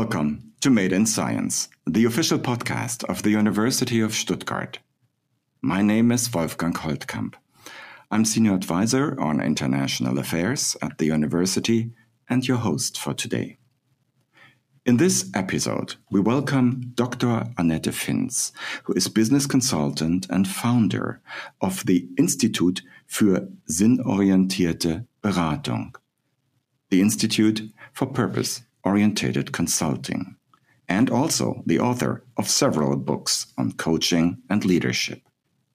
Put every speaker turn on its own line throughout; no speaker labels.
Welcome to Made in Science, the official podcast of the University of Stuttgart. My name is Wolfgang Holtkamp. I'm Senior Advisor on International Affairs at the university and your host for today. In this episode, we welcome Dr. Anette Fintz, who is business consultant and founder of the Institut für Sinnorientierte Beratung, the Institute for Purpose Orientated Consulting, and also the author of several books on coaching and leadership.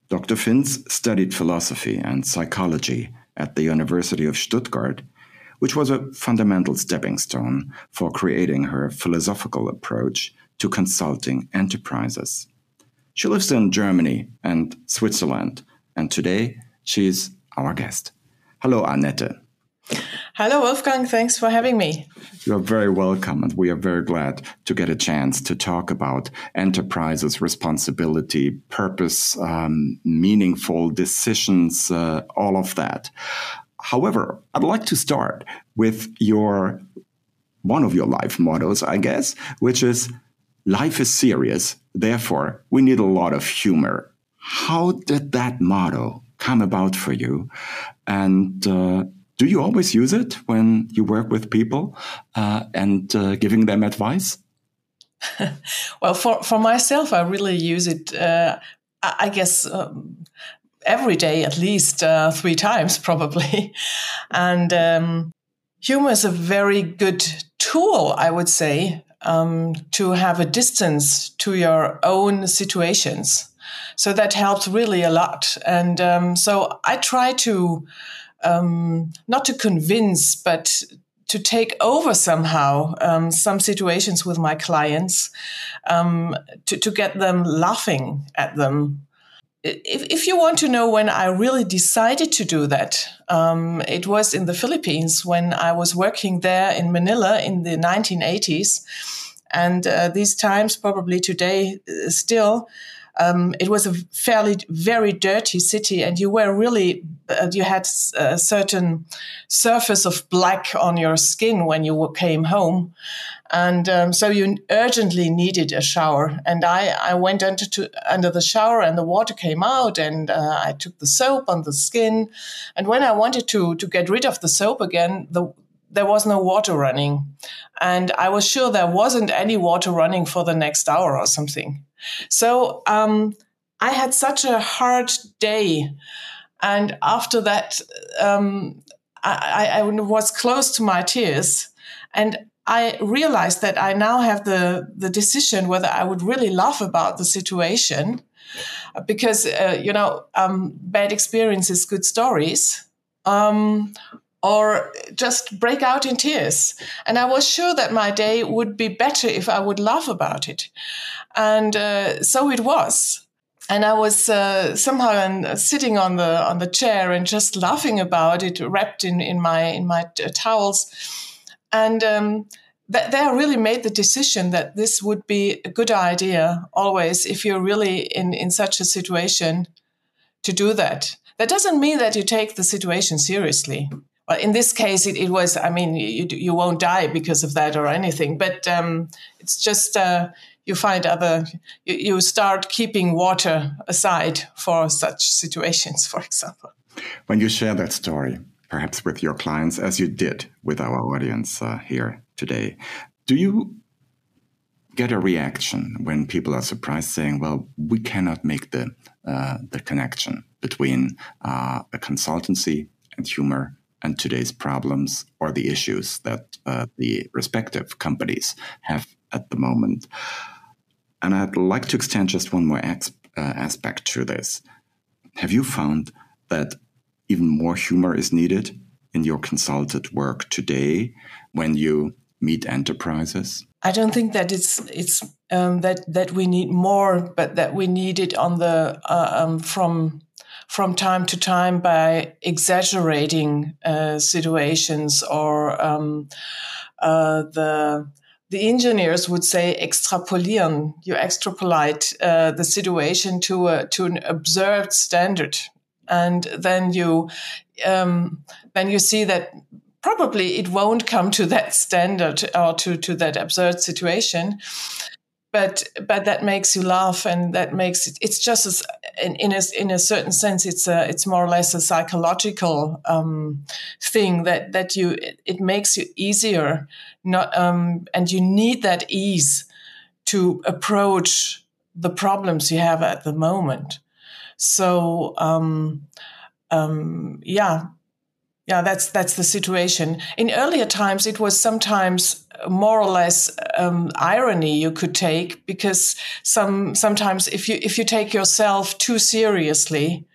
Dr. Fintz studied philosophy and psychology at the University of Stuttgart which was a fundamental stepping stone for creating her philosophical approach to consulting enterprises. She lives in Germany and Switzerland, and today she's our guest. Hello, Anette.
Hello, Wolfgang. Thanks for having me.
You're very welcome, and we are very glad to get a chance to talk about enterprises' responsibility, purpose, um, meaningful decisions, uh, all of that. However, I'd like to start with your one of your life mottos, I guess, which is life is serious, therefore we need a lot of humor. How did that motto come about for you? And uh, do you always use it when you work with people uh, and uh, giving them advice?
well, for, for myself, I really use it, uh, I guess, um, every day at least uh, three times probably. And um, humor is a very good tool i would say um, to have a distance to your own situations. So that helps really a lot. And um, so i try to um, not to convince but to take over somehow um, some situations with my clients um, to, to get them laughing at them if, if you want to know when I really decided to do that, um, it was in the Philippines when I was working there in Manila in the 1980s. And uh, these times, probably today uh, still, um, it was a fairly very dirty city, and you were really uh, you had a certain surface of black on your skin when you came home, and um, so you urgently needed a shower. And I I went under to, under the shower, and the water came out, and uh, I took the soap on the skin, and when I wanted to to get rid of the soap again, the there was no water running. And I was sure there wasn't any water running for the next hour or something. So um, I had such a hard day. And after that, um, I, I, was close to my tears. And I realized that I now have the, the decision whether I would really laugh about the situation because, uh, you know, um, bad experiences, good stories. Um, or just break out in tears. And I was sure that my day would be better if I would laugh about it. And uh, so it was. And I was uh, somehow uh, sitting on the on the chair and just laughing about it, wrapped in, in my in my t- towels. And um, th- there, really made the decision that this would be a good idea always if you're really in in such a situation to do that. That doesn't mean that you take the situation seriously in this case, it, it, was, I mean, you, you won't die because of that or anything, but um, it's just uh, you find other, you, you start keeping water aside for such situations, for example.
When you share that story, perhaps with your clients, as you did with our audience uh, here today, do you get a reaction when people are surprised saying, well, we cannot make the, uh, the connection between uh, a consultancy and humor and today's problems or the issues that uh, the respective companies have at the moment. And I'd like to extend just one more ex- uh, aspect to this. Have you found that even more humor is needed in your consulted work today when you meet enterprises?
I don't think that it's it's um, that that we need more, but that we need it on the uh, um, from from time to time by exaggerating uh, situations or um, uh, the the engineers would say extrapolieren. You extrapolate uh, the situation to a, to an observed standard, and then you um, then you see that probably it won't come to that standard or to, to that absurd situation but but that makes you laugh and that makes it it's just as, in, in a in a certain sense it's a it's more or less a psychological um, thing that that you it, makes you easier not um, and you need that ease to approach the problems you have at the moment. So um, um, yeah. Yeah that's that's the situation. In earlier times it was sometimes more or less um, irony you could take because some sometimes if you if you take yourself too seriously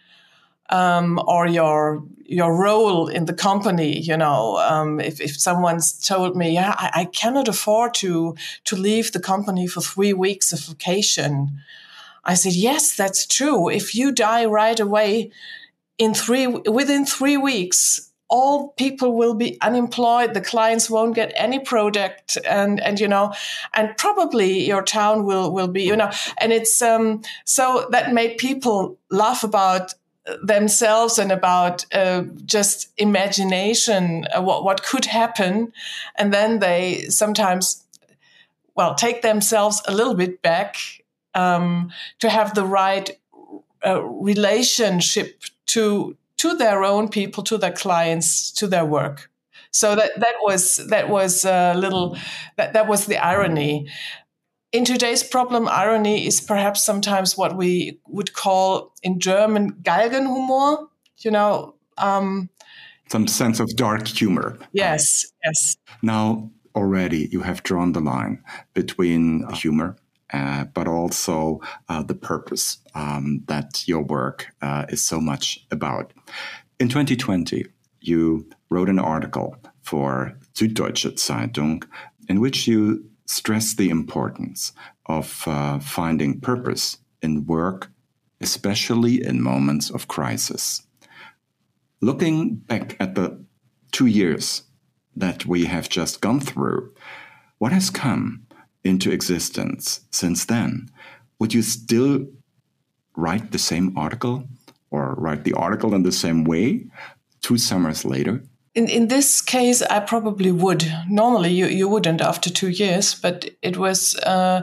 um, or your your role in the company you know um, if, if someone's told me yeah I, I, cannot afford to to leave the company for three weeks of vacation I said yes that's true. If you die right away in three within three weeks all people will be unemployed the clients won't get any product and and you know and probably your town will will be you know and it's um so that made people laugh about themselves and about uh, just imagination uh, what what could happen. And then they sometimes well take themselves a little bit back um, to have the right uh, relationship to to their own people, to their clients, to their work. So that that was that was a little that that was the irony. In today's problem, irony is perhaps sometimes what we would call in German Galgenhumor. You know, um,
some sense of dark humor.
Yes, yes.
Now already you have drawn the line between humor uh, but also uh, the purpose um, that your work uh, is so much about. In 2020, you wrote an article for Süddeutsche Zeitung in which you stress the importance of uh, finding purpose in work, especially in moments of crisis. Looking back at the two years that we have just gone through, what has come into existence since then, would you still write the same article or write the article in the same way two summers later?
In, in this case, I probably would. Normally, you, you wouldn't after two years, but it was uh,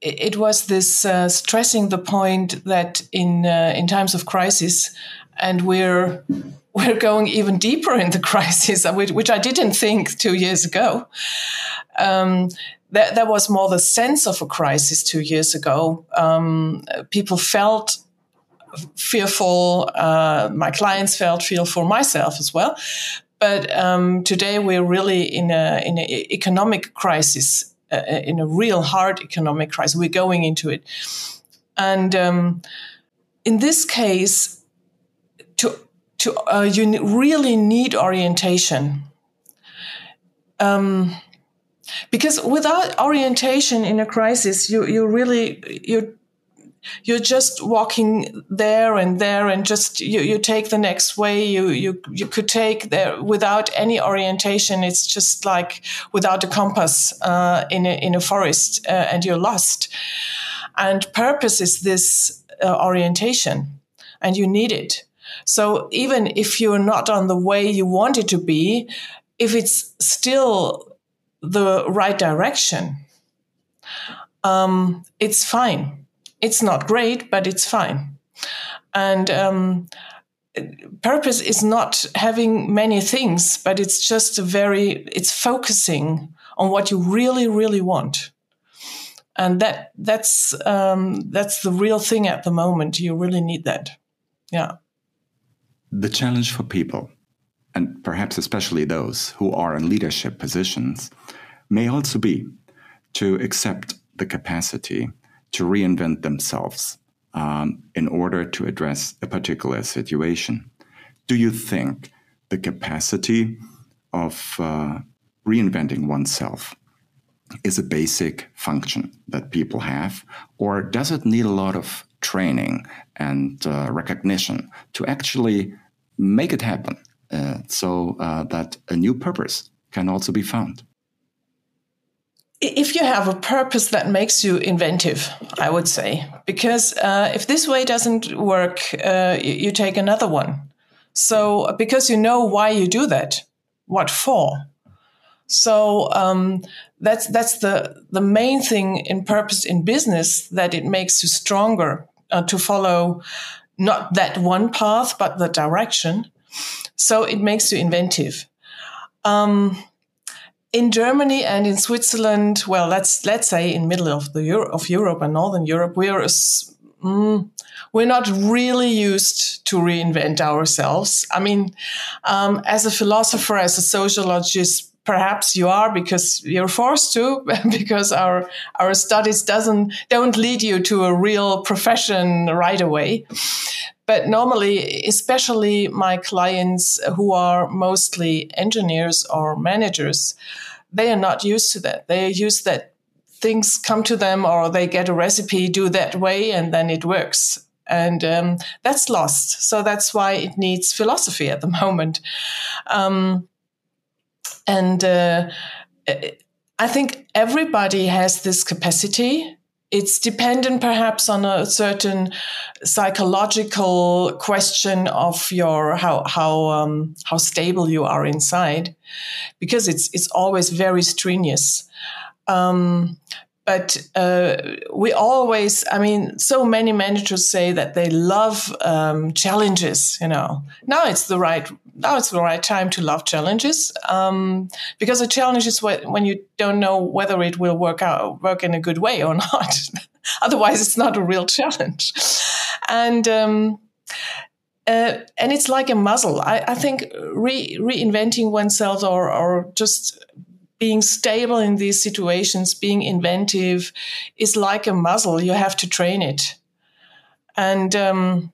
it was this uh, stressing the point that in uh, in times of crisis, and we're we're going even deeper in the crisis, which, which I didn't think two years ago. Um, there, there was more the sense of a crisis two years ago. Um, people felt fearful. Uh, my clients felt fearful. Myself as well. But um, today we're really in a in an economic crisis, uh, in a real hard economic crisis. We're going into it, and um, in this case, to to uh, you really need orientation. Um, because without orientation in a crisis you you really you you're just walking there and there and just you, you take the next way. You you you could take there without any orientation it's just like without a compass uh, in a in a forest uh, and you're lost. And purpose is this uh, orientation and you need it. So even if you're not on the way you want it to be if it's still the right direction, um, it's fine. It's not great, but it's fine. And um, purpose is not having many things, but it's just a very, it's focusing on what you really, really want. And that that's um, that's the real thing at the moment. You really need that. Yeah.
The challenge for people and perhaps especially those who are in leadership positions, may also be to accept the capacity to reinvent themselves um, in order to address a particular situation. Do you think the capacity of uh, reinventing oneself is a basic function that people have, or does it need a lot of training and uh, recognition to actually make it happen? uh, so uh, that a new purpose can also be found.
If you have a purpose that makes you inventive, I would say, because uh, if this way doesn't work, uh, you, take another one. So, because you know why you do that, What for? So um, that's that's the the main thing in purpose in business that it makes you stronger uh, to follow not that one path but the direction. So it makes you inventive. Um, in Germany and in Switzerland, well, let's let's say in middle of the Euro- of Europe and Northern Europe, we're mm, we're not really used to reinvent ourselves. I mean, um, as a philosopher, as a sociologist, perhaps you are because you're forced to because our our studies doesn't don't lead you to a real profession right away but normally especially my clients who are mostly engineers or managers they are not used to that. They are used that things come to them or they get a recipe do that way and then it works. And um, that's lost. So that's why it needs philosophy at the moment. Um, and uh, I think everybody has this capacity. It's dependent perhaps on a certain psychological question of your how how um, how stable you are inside, because it's it's always very strenuous. Um, but uh, we always i mean so many managers say that they love um, challenges you know. Now it's the right now it's the right time to love challenges um, because a challenge is when you don't know whether it will work out work in a good way or not. Otherwise it's not a real challenge. And um, uh, and it's like a muscle. I, I think re- reinventing oneself or, or just being stable in these situations, being inventive is like a muscle. You have to train it. And um,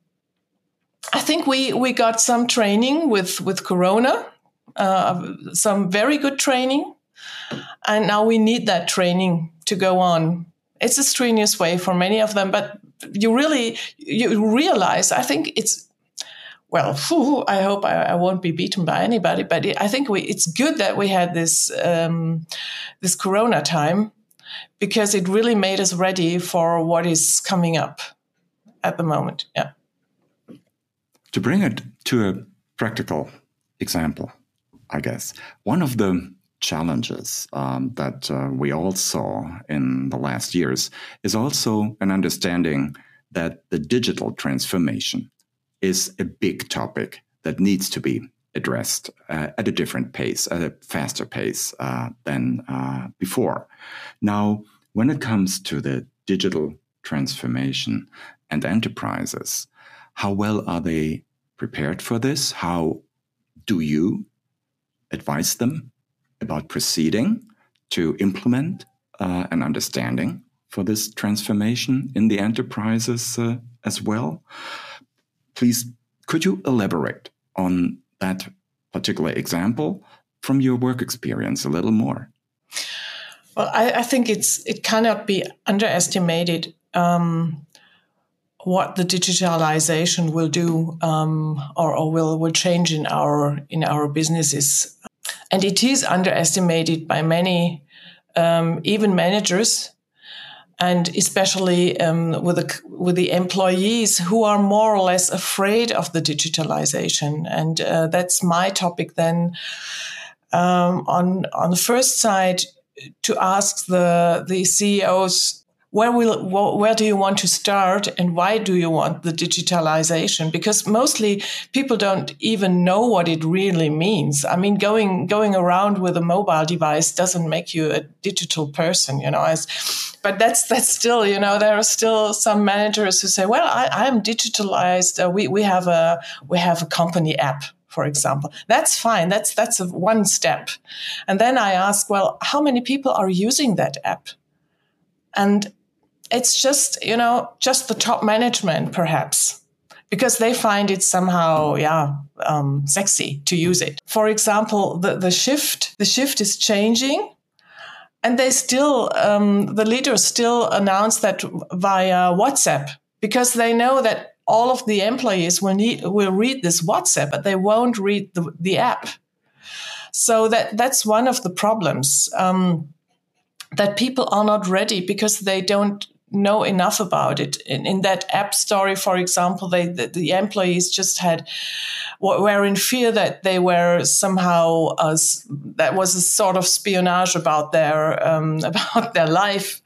I think we, we got some training with, with Corona, uh, some very good training. And now we need that training to go on. It's a strenuous way for many of them, but you really you realize I think it's well, whew, I hope I, I, won't be beaten by anybody, but I think we, it's good that we had this um, this Corona time because it really made us ready for what is coming up at the moment. Yeah.
To bring it to a practical example, I guess one of the challenges um, that uh, we all saw in the last years is also an understanding that the digital transformation is a big topic that needs to be addressed uh, at a different pace, at a faster pace uh, than uh, before. Now, when it comes to the digital transformation and enterprises, how well are they prepared for this? How do you advise them about proceeding to implement uh, an understanding for this transformation in the enterprises uh, as well? Please, could you elaborate on that particular example from your work experience a little more?
Well, I, I think it's it cannot be underestimated um, what the digitalization will do um, or, or, will will change in our in our businesses, and it is underestimated by many, um, even managers and especially um, with the with the employees who are more or less afraid of the digitalization, and uh, that's my topic. Then um, on on the first side, to ask the the CEOs where will where do you want to start and why do you want the digitalization because mostly people don't even know what it really means i mean going going around with a mobile device doesn't make you a digital person you know as but that's that's still you know there are still some managers who say well i am digitalized. Uh, we we have a we have a company app for example. That's fine. That's that's one step. And then i ask well how many people are using that app? And it's just, you know, just the top management, perhaps, because they find it somehow, yeah, um, sexy to use it. For example, the, the shift, the shift is changing. And they still, um, the leaders still announce that via WhatsApp because they know that all of the employees will need will read this WhatsApp, but they won't read the, the app. So that that's one of the problems um, that people are not ready because they don't know enough about it. In, in that app story, for example, they the, the, employees just had were in fear that they were somehow uh, that was a sort of espionage about their um, about their life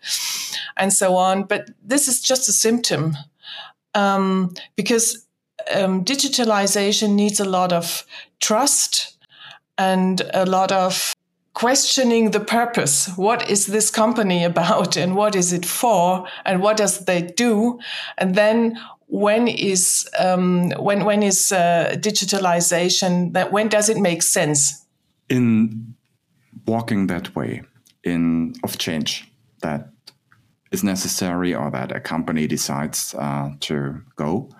and so on. But this is just a symptom um, because um, digitalization needs a lot of trust and a lot of questioning the purpose. What is this company about and what is it for and what does they do? And then when is um, when when is uh, digitalization that when does it make sense
in walking that way in of change that is necessary or that a company decides uh, to go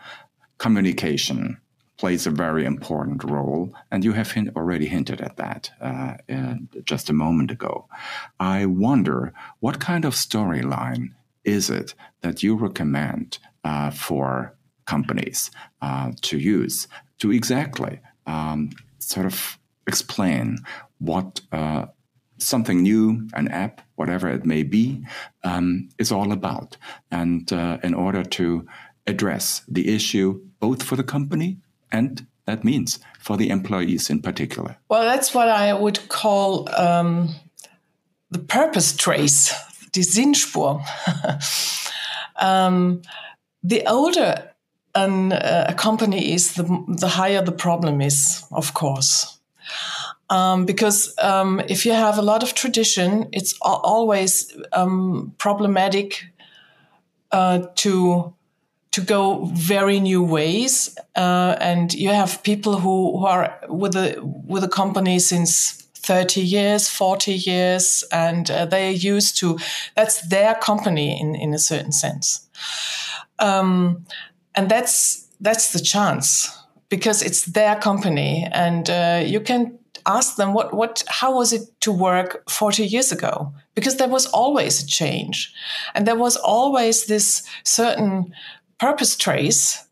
communication plays a very important role, and you have hint- already hinted at that uh, just a moment ago. I wonder what kind of storyline is it that you recommend uh, for companies uh, to use to exactly um, sort of explain what uh, something new, an app, whatever it may be, um, is all about, and uh, in order to address the issue both for the company and that means for the employees in particular?
Well, that's what I would call um, the purpose trace, the Sinnspur. um, the older an, uh, a company is, the, the higher the problem is, of course. Um, because um, if you have a lot of tradition, it's always um, problematic uh, to to go very new ways. Uh, and you have people who, who are with the with the company since 30 years, 40 years, and uh, they are used to that's their company in, in a certain sense. Um, and that's that's the chance because it's their company, and uh, you can ask them what what how was it to work 40 years ago because there was always a change and there was always this certain purpose trace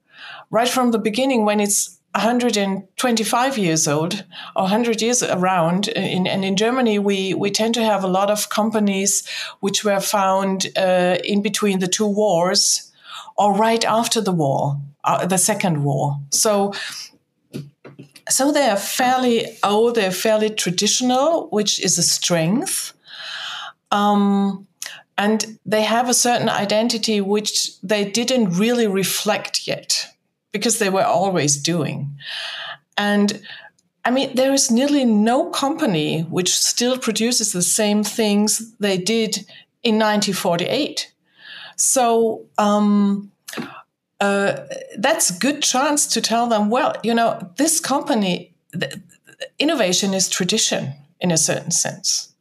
right from the beginning when it's 125 years old or 100 years around. In, and in Germany, we, we tend to have a lot of companies which were found uh, in between the two wars or right after the war, uh, the second war. So, so they are fairly old, they're fairly traditional, which is a strength. Um, and they have a certain identity which they didn't really reflect yet because they were always doing. And I mean, there is nearly no company which still produces the same things they did in 1948. So um, uh, that's a good chance to tell them, well, you know, this company, innovation is tradition in a certain sense.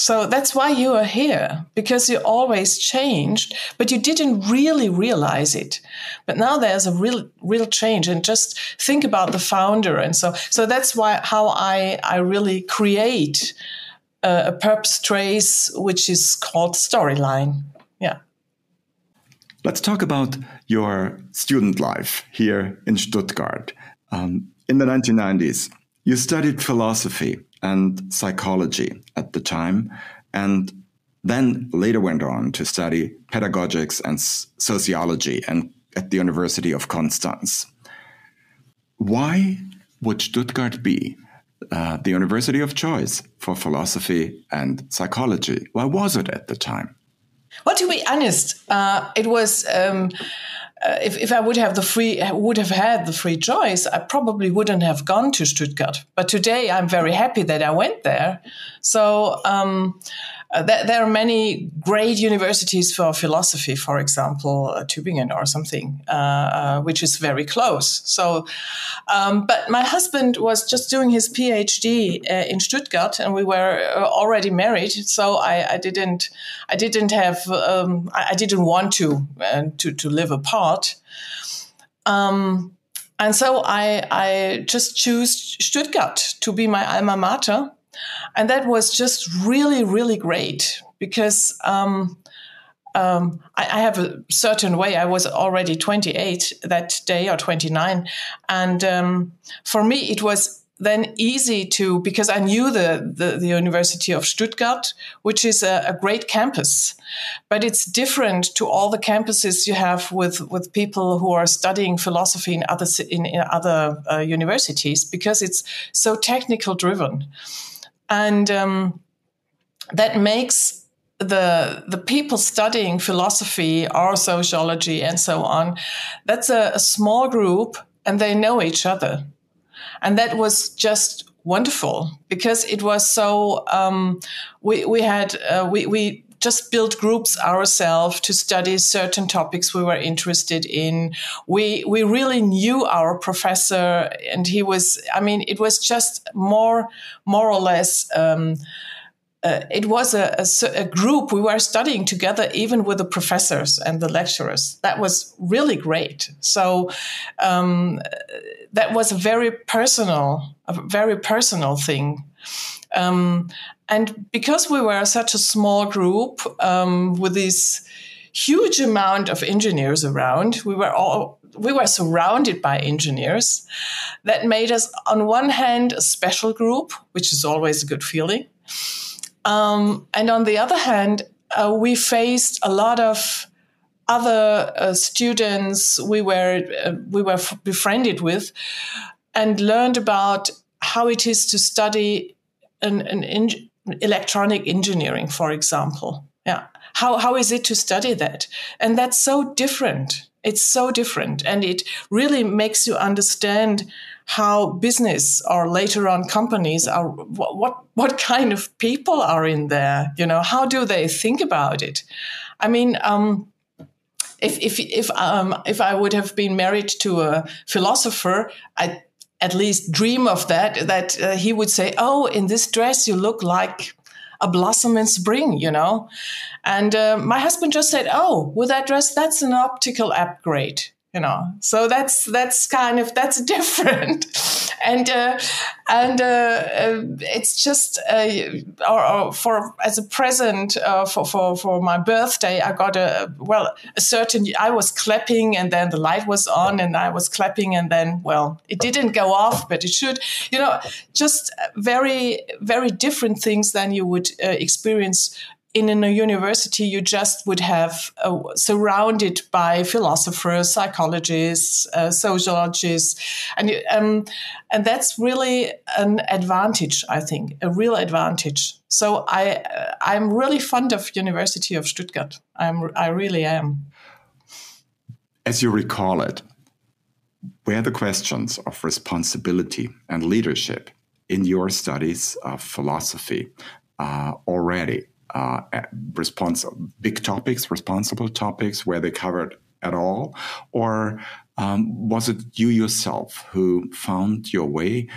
So that's why you are here, because you always changed, but you didn't really realize it. But now there's a real, real change. And just think about the founder. And so, so that's why, how I, I really create a, a purpose trace, which is called storyline. Yeah.
Let's talk about your student life here in Stuttgart. Um, in the 1990s, you studied philosophy and psychology at the time, and then later went on to study pedagogics and sociology and at the University of Konstanz. Why would Stuttgart be uh, the university of choice for philosophy and psychology? Why was it at the time?
Well, to be honest, uh, it was um, uh, if, if I would have the free would have had the free choice, I probably wouldn't have gone to Stuttgart. But today, I'm very happy that I went there. So. Um, uh, there, there, are many great universities for philosophy, for example, uh, Tübingen or something, uh, uh, which is very close. So, um, but my husband was just doing his PhD uh, in Stuttgart, and we were already married. So I, I didn't, I didn't have, um, I, I, didn't want to to to live apart. Um, and so I, I just chose Stuttgart to be my alma mater and that was just really, really great because um, um, I, I, have a certain way. I was already 28 that day or 29. And um, for me, it was then easy to because I knew the, the, the University of Stuttgart, which is a, a, great campus, but it's different to all the campuses you have with with people who are studying philosophy in other in, in other uh, universities because it's so technical driven, and um, that makes the the people studying philosophy or sociology and so on that's a, a small group and they know each other. And that was just wonderful because it was so um, we, we had uh, we, we just built groups ourselves to study certain topics we were interested in. We we really knew our professor, and he was. I mean, it was just more more or less. Um, uh, it was a, a, a, group we were studying together, even with the professors and the lecturers. That was really great. So um, that was a very personal, a very personal thing. Um, and because we were such a small group um, with this huge amount of engineers around, we were all we were surrounded by engineers. That made us, on one hand, a special group, which is always a good feeling. Um, and on the other hand, uh, we faced a lot of other uh, students we were uh, we were befriended with, and learned about how it is to study an, an in- electronic engineering, for example. Yeah, how how is it to study that? And that's so different. It's so different, and it really makes you understand how business or later on companies are what, what what kind of people are in there you know how do they think about it i mean um, if if if um, if i would have been married to a philosopher i at least dream of that that uh, he would say oh in this dress you look like a blossom in spring you know? And uh, my husband just said oh with that dress that's an optical upgrade you know? So that's that's kind of that's different and uh, and uh, uh, it's just uh, or, or, for as a present uh, for, for for my birthday i got a well a certain i was clapping and then the light was on and i was clapping and then well it didn't go off but it should. You know just very very different things than you would experience in a university, you just would have uh, surrounded by philosophers, psychologists, uh, sociologists, and um, and that's really an advantage, I think, a real advantage. So I uh, I'm really fond of University of Stuttgart. I'm I really am.
As you recall it, were the questions of responsibility and leadership in your studies of philosophy uh, already uh, big topics, responsible topics, where they covered at all, or um, was it you yourself who found your way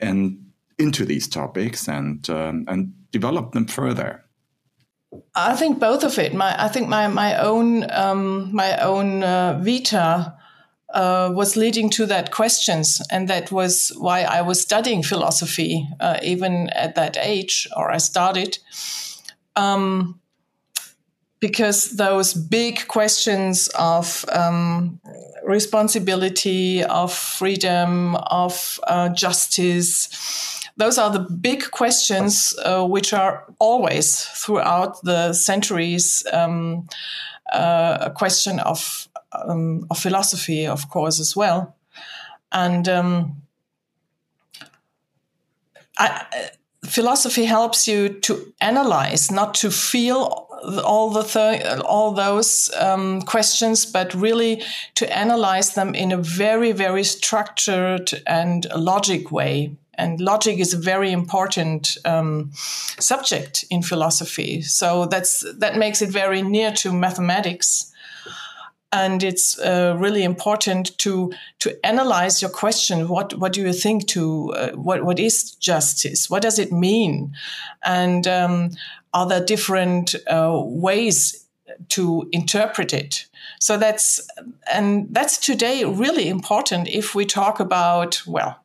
and into these topics and um, and developed them further?
I think both of it. My I think my my own um, my own uh, vita. Uh, was leading to that questions, and that was why I was studying philosophy uh, even at that age, or I started um, because those big questions of um, responsibility, of freedom, of uh, justice, those are the big questions uh, which are always throughout the centuries um, uh, a question of, um, of philosophy, of course, as well. And um, I, philosophy helps you to analyze, not to feel all the th- all those um, questions, but really to analyze them in a very very structured and logic way. And logic is a very important um, subject in philosophy. So that's that makes it very near to mathematics and it's uh, really important to to analyze your question. What what do you think to uh, what what is justice? What does it mean? And um, are there different uh, ways to interpret it? So that's and that's today really important if we talk about well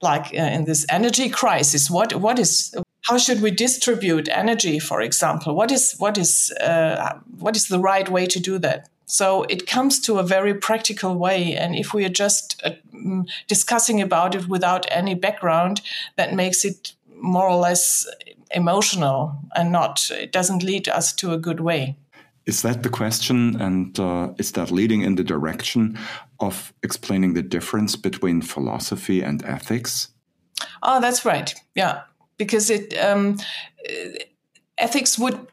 like uh, in this energy crisis what what is how should we distribute energy, for example? What is what is uh, what is the right way to do that? So it comes to a very practical way, and if we are just uh, mm, discussing about it without any background, that makes it more or less emotional and not it doesn't lead us to a good way.
Is that the question, and uh, is that leading in the direction of explaining the difference between philosophy and ethics?
Oh, that's right. Yeah, because it um, ethics would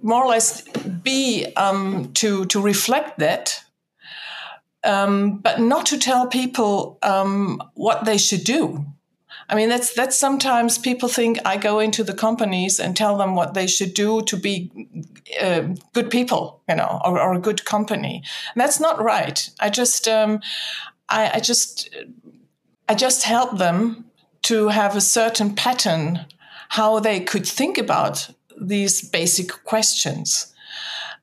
more or less be um, to to reflect that, um, but not to tell people um, what they should do. I mean, that's that's sometimes people think I go into the companies and tell them what they should do to be uh, good people, you know, or, or, a good company. And that's not right. I just um, I, I just I just help them to have a certain pattern how they could think about these basic questions.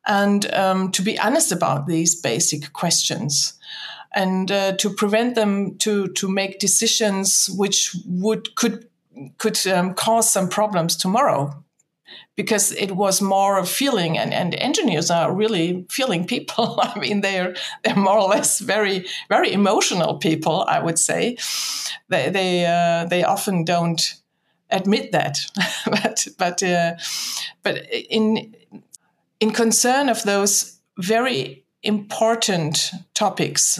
And um, to be honest about these basic questions and uh, to prevent them to to make decisions which would could could um, cause some problems tomorrow because it was more a feeling and, and engineers are really feeling people. I mean they're they're more or less very very emotional people i would say. They they uh, they often don't admit that. But but uh, but in in concern of those very important topics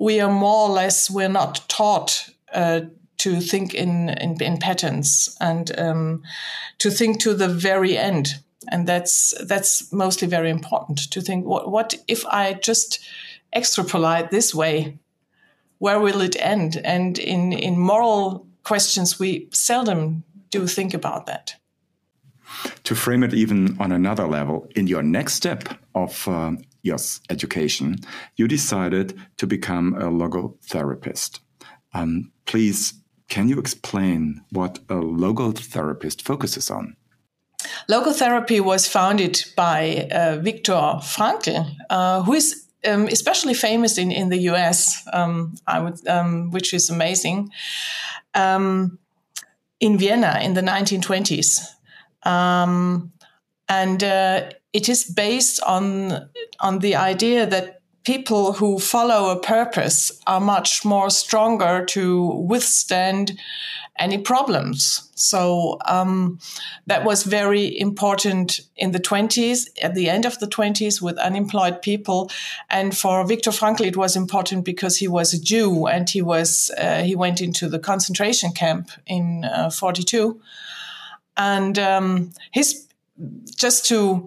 we are more or less we're not taught uh, to think in, in, in patterns and um, to think to the very end. And that's that's mostly very important to think what what if i just extrapolate this way? Where will it end? And in in moral questions we seldom do think about that.
To frame it even on another level in your next step of uh, Yes, education, you decided to become a logotherapist. Um, please, can you explain what a logotherapist focuses on?
Logotherapy was founded by uh, Viktor Frankl, uh, who is um, especially famous in, in the US, um, I would, um, which is amazing, um, in Vienna in the 1920s. Um, and uh, it is based on on the idea that people who follow a purpose are much more stronger to withstand any problems. So um, that was very important in the 20s, at the end of the 20s, with unemployed people. And for Viktor Frankl, it was important because he was a Jew and he was uh, he went into the concentration camp in uh, 42, and um, his just to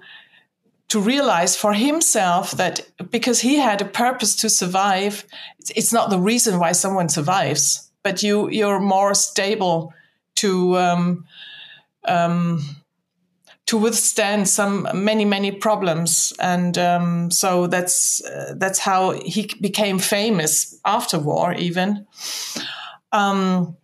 to realize for himself that because he had a purpose to survive, it's not the reason why someone survives, but you you're more stable to um, um, to withstand some many many problems, and um, so that's uh, that's how he became famous after war even. Um,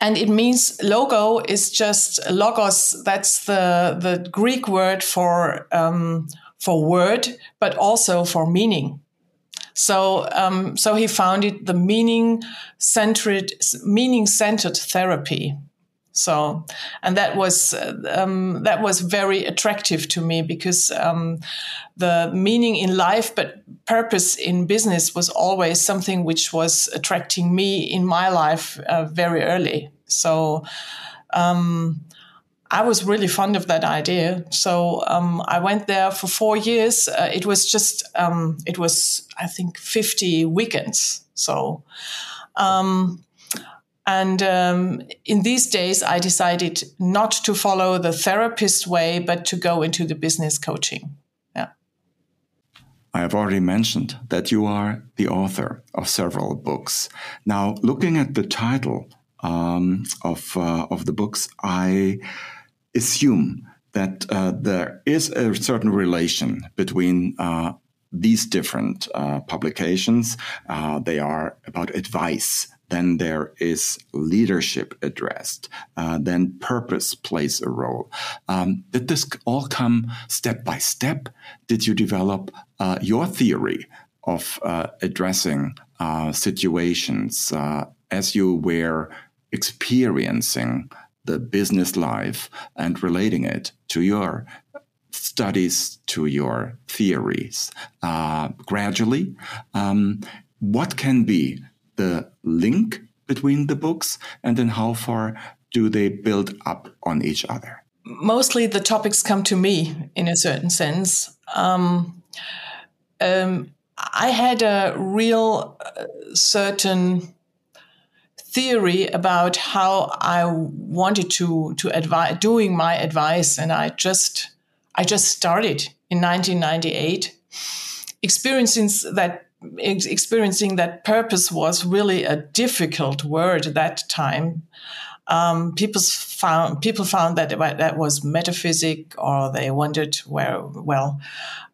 and it means logo is just logos. That's the the Greek word for um, for word, but also for meaning. So um, so he founded the meaning centered meaning centered therapy. So, and that was um, that was very attractive to me because um, the meaning in life, but purpose in business was always something which was attracting me in my life uh, very early. So. Um, I was really fond of that idea. So um, I went there for four years. Uh, it was just, um, it was, I think, 50 weekends. So, um, and um, in these days, I decided not to follow the therapist way, but to go into the business coaching. Yeah.
I have already mentioned that you are the author of several books. Now, looking at the title um, of uh, of the books, I assume that uh, there is a certain relation between uh, these different uh, publications. Uh, they are about advice then there is leadership addressed. Uh, then purpose plays a role. Um, did this all come step by step? Did you develop uh, your theory of uh, addressing uh, situations uh, as you were experiencing the business life and relating it to your studies, to your theories uh, gradually. Um, what can be the link between the books and then how far do they build up on each other?
Mostly the topics come to me in a certain sense. Um, um, I had a real uh, certain theory about how I wanted to to advise doing my advice, and I just I just started in 1998, experiencing that experiencing that purpose was really a difficult word at that time. Um, people found people found that that was metaphysic, or they wondered where well.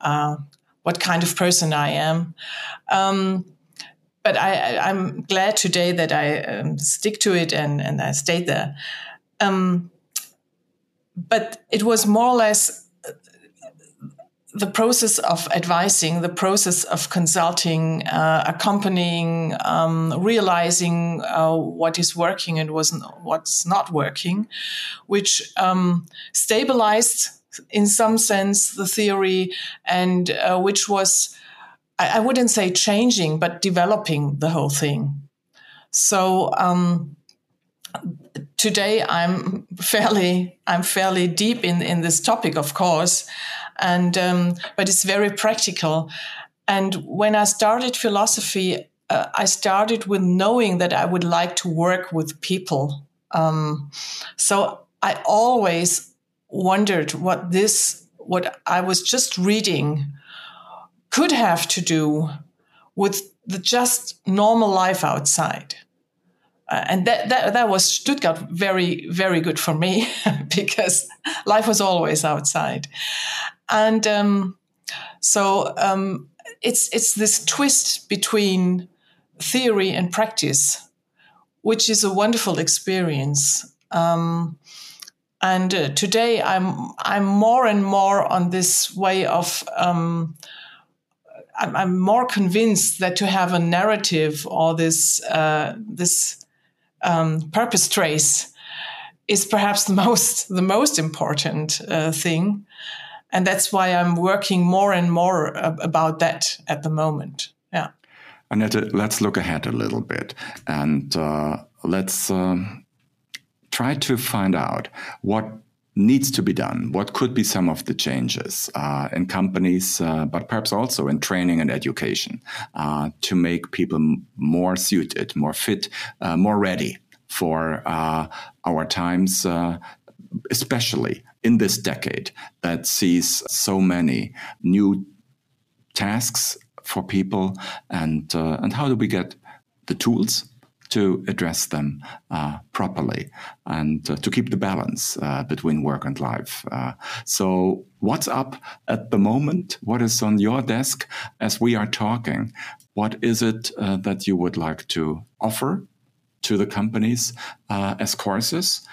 Uh, what kind of person I am. Um, but I, am glad today that I um, stick to it and, and I stayed there. Um, but it was more or less the process of advising, the process of consulting, uh, accompanying, um, realizing uh, what is working and what's not working, which um, stabilized in some sense the theory and uh, which was I, I, wouldn't say changing but developing the whole thing. So um, today i'm fairly i'm fairly deep in in this topic of course and um, but it's very practical and when i started philosophy uh, i started with knowing that i would like to work with people um, so i always wondered what this, what I was just reading, could have to do with the just normal life outside. Uh, and that, that, that was Stuttgart very, very good for me because life was always outside. And um, so um, it's, it's this twist between theory and practice, which is a wonderful experience. Um, and uh, today I'm I'm more and more on this way of um, I'm, I'm, more convinced that to have a narrative or this uh, this um, purpose trace is perhaps the most the most important uh, thing, and that's why I'm working more and more about that at the moment. Yeah.
Anette, let's look ahead a little bit and uh, let's. Um try to find out what needs to be done? What could be some of the changes uh, in companies, uh, but perhaps also in training and education uh, to make people more suited, more fit, uh, more ready for uh, our times, uh, especially in this decade that sees so many new tasks for people, and and how do we get the tools to address them uh, properly and uh, to keep the balance uh, between work and life. Uh, so, what's up at the moment? What is on your desk as we are talking? What is it uh, that you would like to offer to the companies uh, as courses?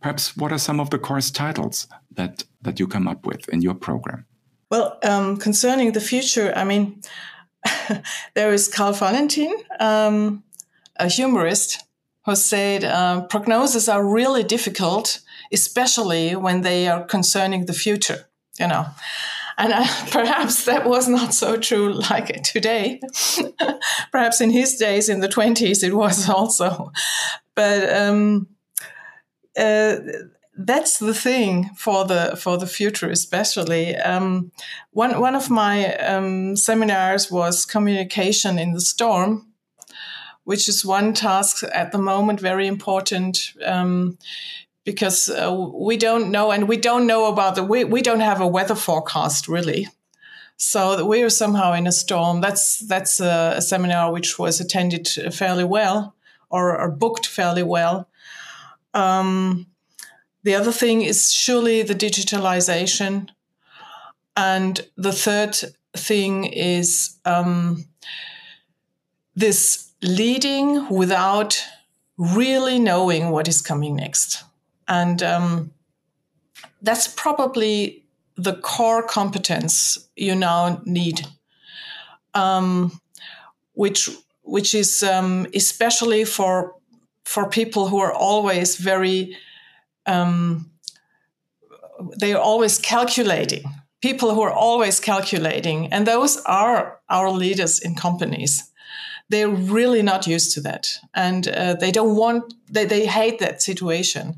perhaps what are some of the course titles that, that you come up with in your program?
Well, um, concerning the future, I mean, there is Karl Valentin, um, a humorist who said uh, prognoses are really difficult, especially when they are concerning the future. You know, and uh, perhaps that was not so true like today. perhaps in his days in the twenties it was also, but um, uh, that's the thing for the for the future, especially. Um, one one of my um, seminars was communication in the storm which is one task at the moment very important um, because uh, we don't know and we don't know about the we, we don't have a weather forecast really. So we are somehow in a storm. That's that's a, a seminar which was attended fairly well or, or booked fairly well. Um, the other thing is surely the digitalization. And the third thing is um, this leading without really knowing what is coming next. And um, that's probably the core competence you now need, um, which which is um, especially for for people who are always very um, they are always calculating. People who are always calculating, and those are our leaders in companies. They're really not used to that, and uh, they don't want. They they hate that situation.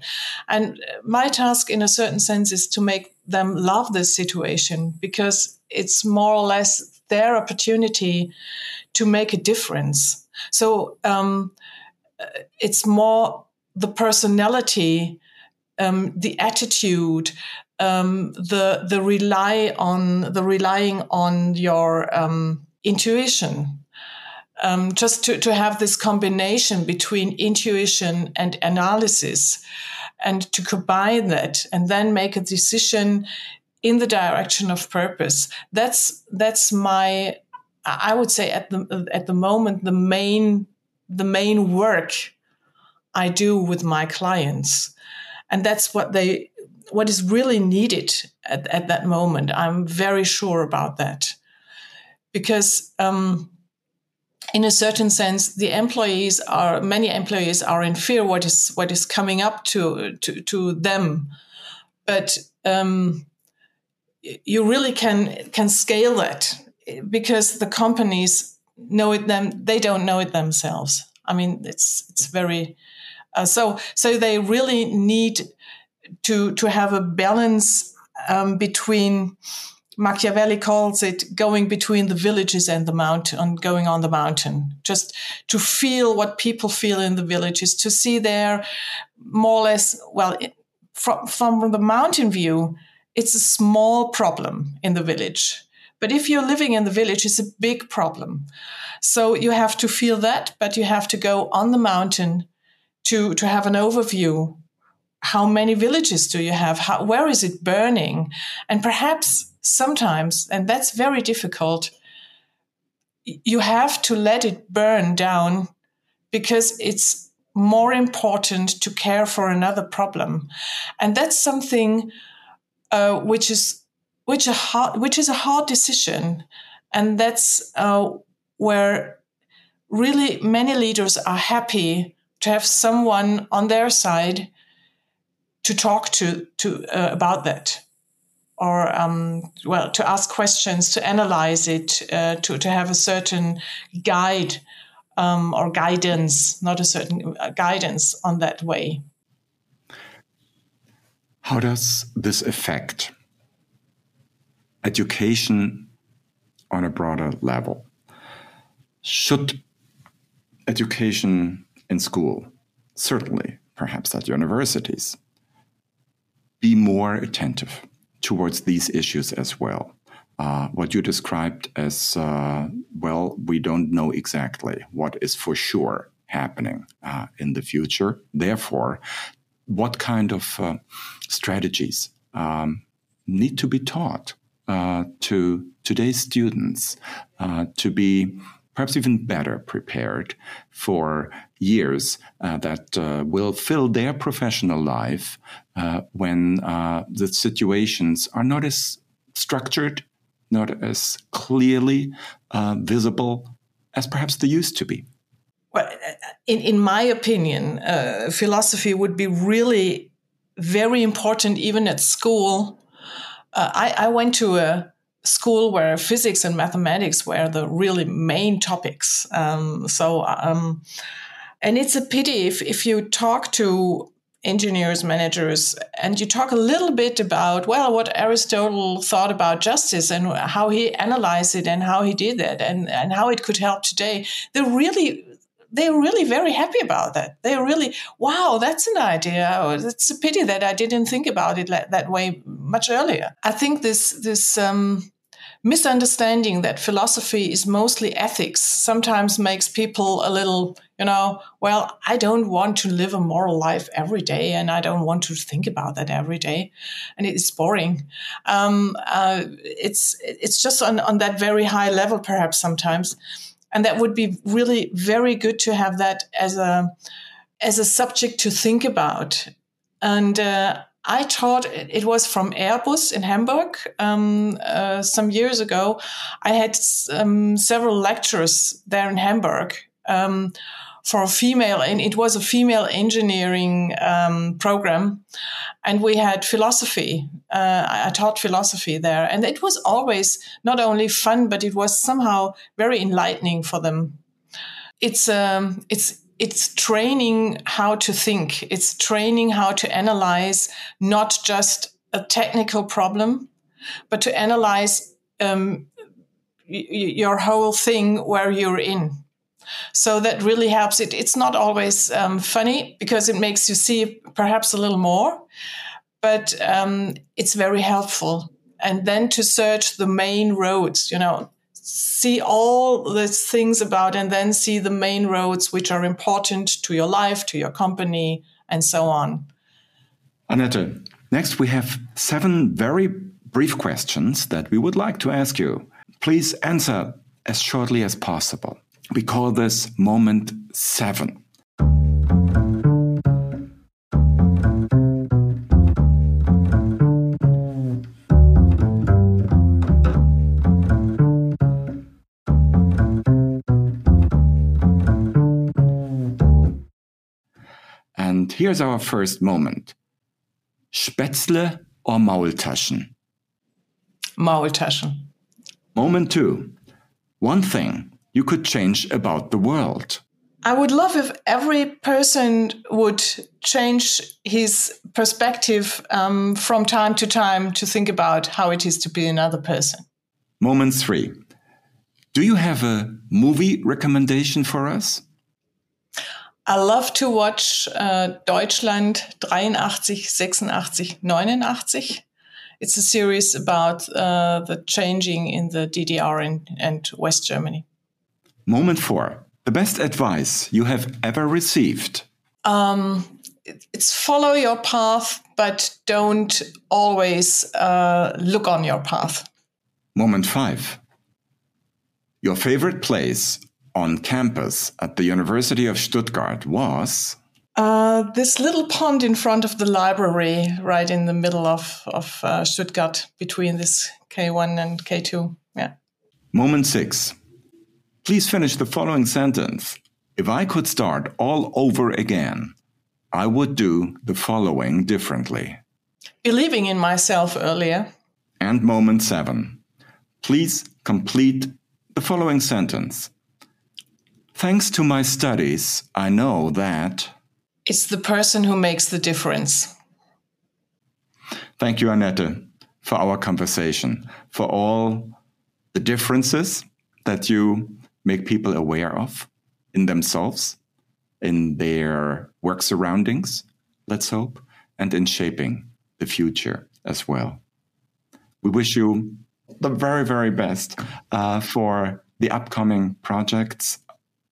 And my task, in a certain sense, is to make them love this situation because it's more or less their opportunity to make a difference. So um, it's more the personality, um, the attitude, um, the the rely on the relying on your um, intuition. Um, just to, to have this combination between intuition and analysis and to combine that and then make a decision in the direction of purpose that's that's my i would say at the at the moment the main the main work I do with my clients. And that's what they what is really needed at, at that moment. I'm very sure about that. Because um, in a certain sense, the employees are many employees are in fear what is what is coming up to to, to them. But um, you really can can scale that because the companies know it them they don't know it themselves. I mean, it's it's very uh, so so they really need to to have a balance um, between. Machiavelli calls it going between the villages and the mountain, and going on the mountain, just to feel what people feel in the villages, to see there more or less, well, from, from the mountain view, it's a small problem in the village. But if you're living in the village, it's a big problem. So you have to feel that, but you have to go on the mountain to, to have an overview. How many villages do you have? How, where is it burning? And perhaps sometimes, and that's very difficult, you have to let it burn down because it's more important to care for another problem. And that's something uh, which is which a hard, which is a hard decision, and that's uh, where really many leaders are happy to have someone on their side to talk to to uh, about that or um, well to ask questions to analyze it uh, to, to have a certain guide um, or guidance not a certain uh, guidance on that way.
How does this affect education on a broader level? Should education in school, certainly perhaps at universities, be more attentive towards these issues as well. Uh, what you described as uh, well, we don't know exactly what is for sure happening uh, in the future. Therefore, what kind of uh, strategies um, need to be taught uh, to today's students uh, to be perhaps even better prepared for years uh, that uh, will fill their professional life uh, when uh, the situations are not as structured, not as clearly uh, visible as perhaps they used to be.
Well, in, in my opinion, uh, philosophy would be really very important even at school. I, I went to a school where physics and mathematics were the really main topics. Um, so, um, and it's a pity if, if you talk to engineers, managers, and you talk a little bit about, well, what Aristotle thought about justice and how he analyzed it and how he did that and, and how it could help today. They're really they're really very happy about that. They're really, wow, that's an idea. It's a pity that I didn't think about it that way much earlier. I think this this um, misunderstanding that philosophy is mostly ethics sometimes makes people a little, you know, well, I don't want to live a moral life every day and I don't want to think about that every day. And it's boring. Um, uh, it's, it's just on, on that very high level, perhaps sometimes. And that would be really very good to have that as a, as a subject to think about. And uh, I taught it was from Airbus in Hamburg um, uh, some years ago. I had um, several lectures there in Hamburg um, for a female, and it was a female engineering um, program, and we had philosophy. Uh, I taught philosophy there, and it was always not only fun, but it was somehow very enlightening for them. It's um, it's it's training how to think. It's training how to analyze not just a technical problem, but to analyze um, y- your whole thing where you're in. So that really helps. It it's not always um, funny because it makes you see perhaps a little more, but um, it's very helpful. And then to search the main roads, you know, see all the things about, and then see the main roads which are important to your life, to your company, and so on.
Anette, next we have seven very brief questions that we would like to ask you. Please answer as shortly as possible. We call this moment seven. Here's our first moment. Spätzle or Maultaschen?
Maultaschen.
Moment two. One thing you could change about the world.
I would love if every person would change his perspective um, from time to time to think about how it is to be another person.
Moment three. Do you have a movie recommendation for us?
I love to watch uh, Deutschland 83, 86, 89. It's a series about uh, the changing in the DDR and, and West Germany.
Moment four. The best advice you have ever received.
Um, it's follow your path, but don't always uh, look on your path.
Moment five. Your favorite place on campus at the University of Stuttgart was?
Uh, this little pond in front of the library, right in the middle of, of uh, Stuttgart, between this K1 and K2. Yeah.
Moment six. Please finish the following sentence. If I could start all over again, I would do the following differently.
Believing in myself earlier.
And moment seven. Please complete the following sentence. Thanks to my studies, I know that.
It's the person who makes the difference.
Thank you, Anette, for our conversation, for all the differences that you make people aware of in themselves, in their work surroundings, let's hope, and in shaping the future as well. We wish you the very, very best uh, for the upcoming projects,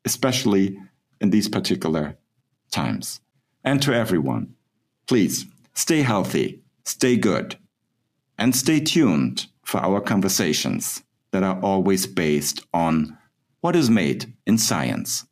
especially in these particular times. And to everyone, please stay healthy, stay good, and stay tuned for our conversations that are always based on what is made in science.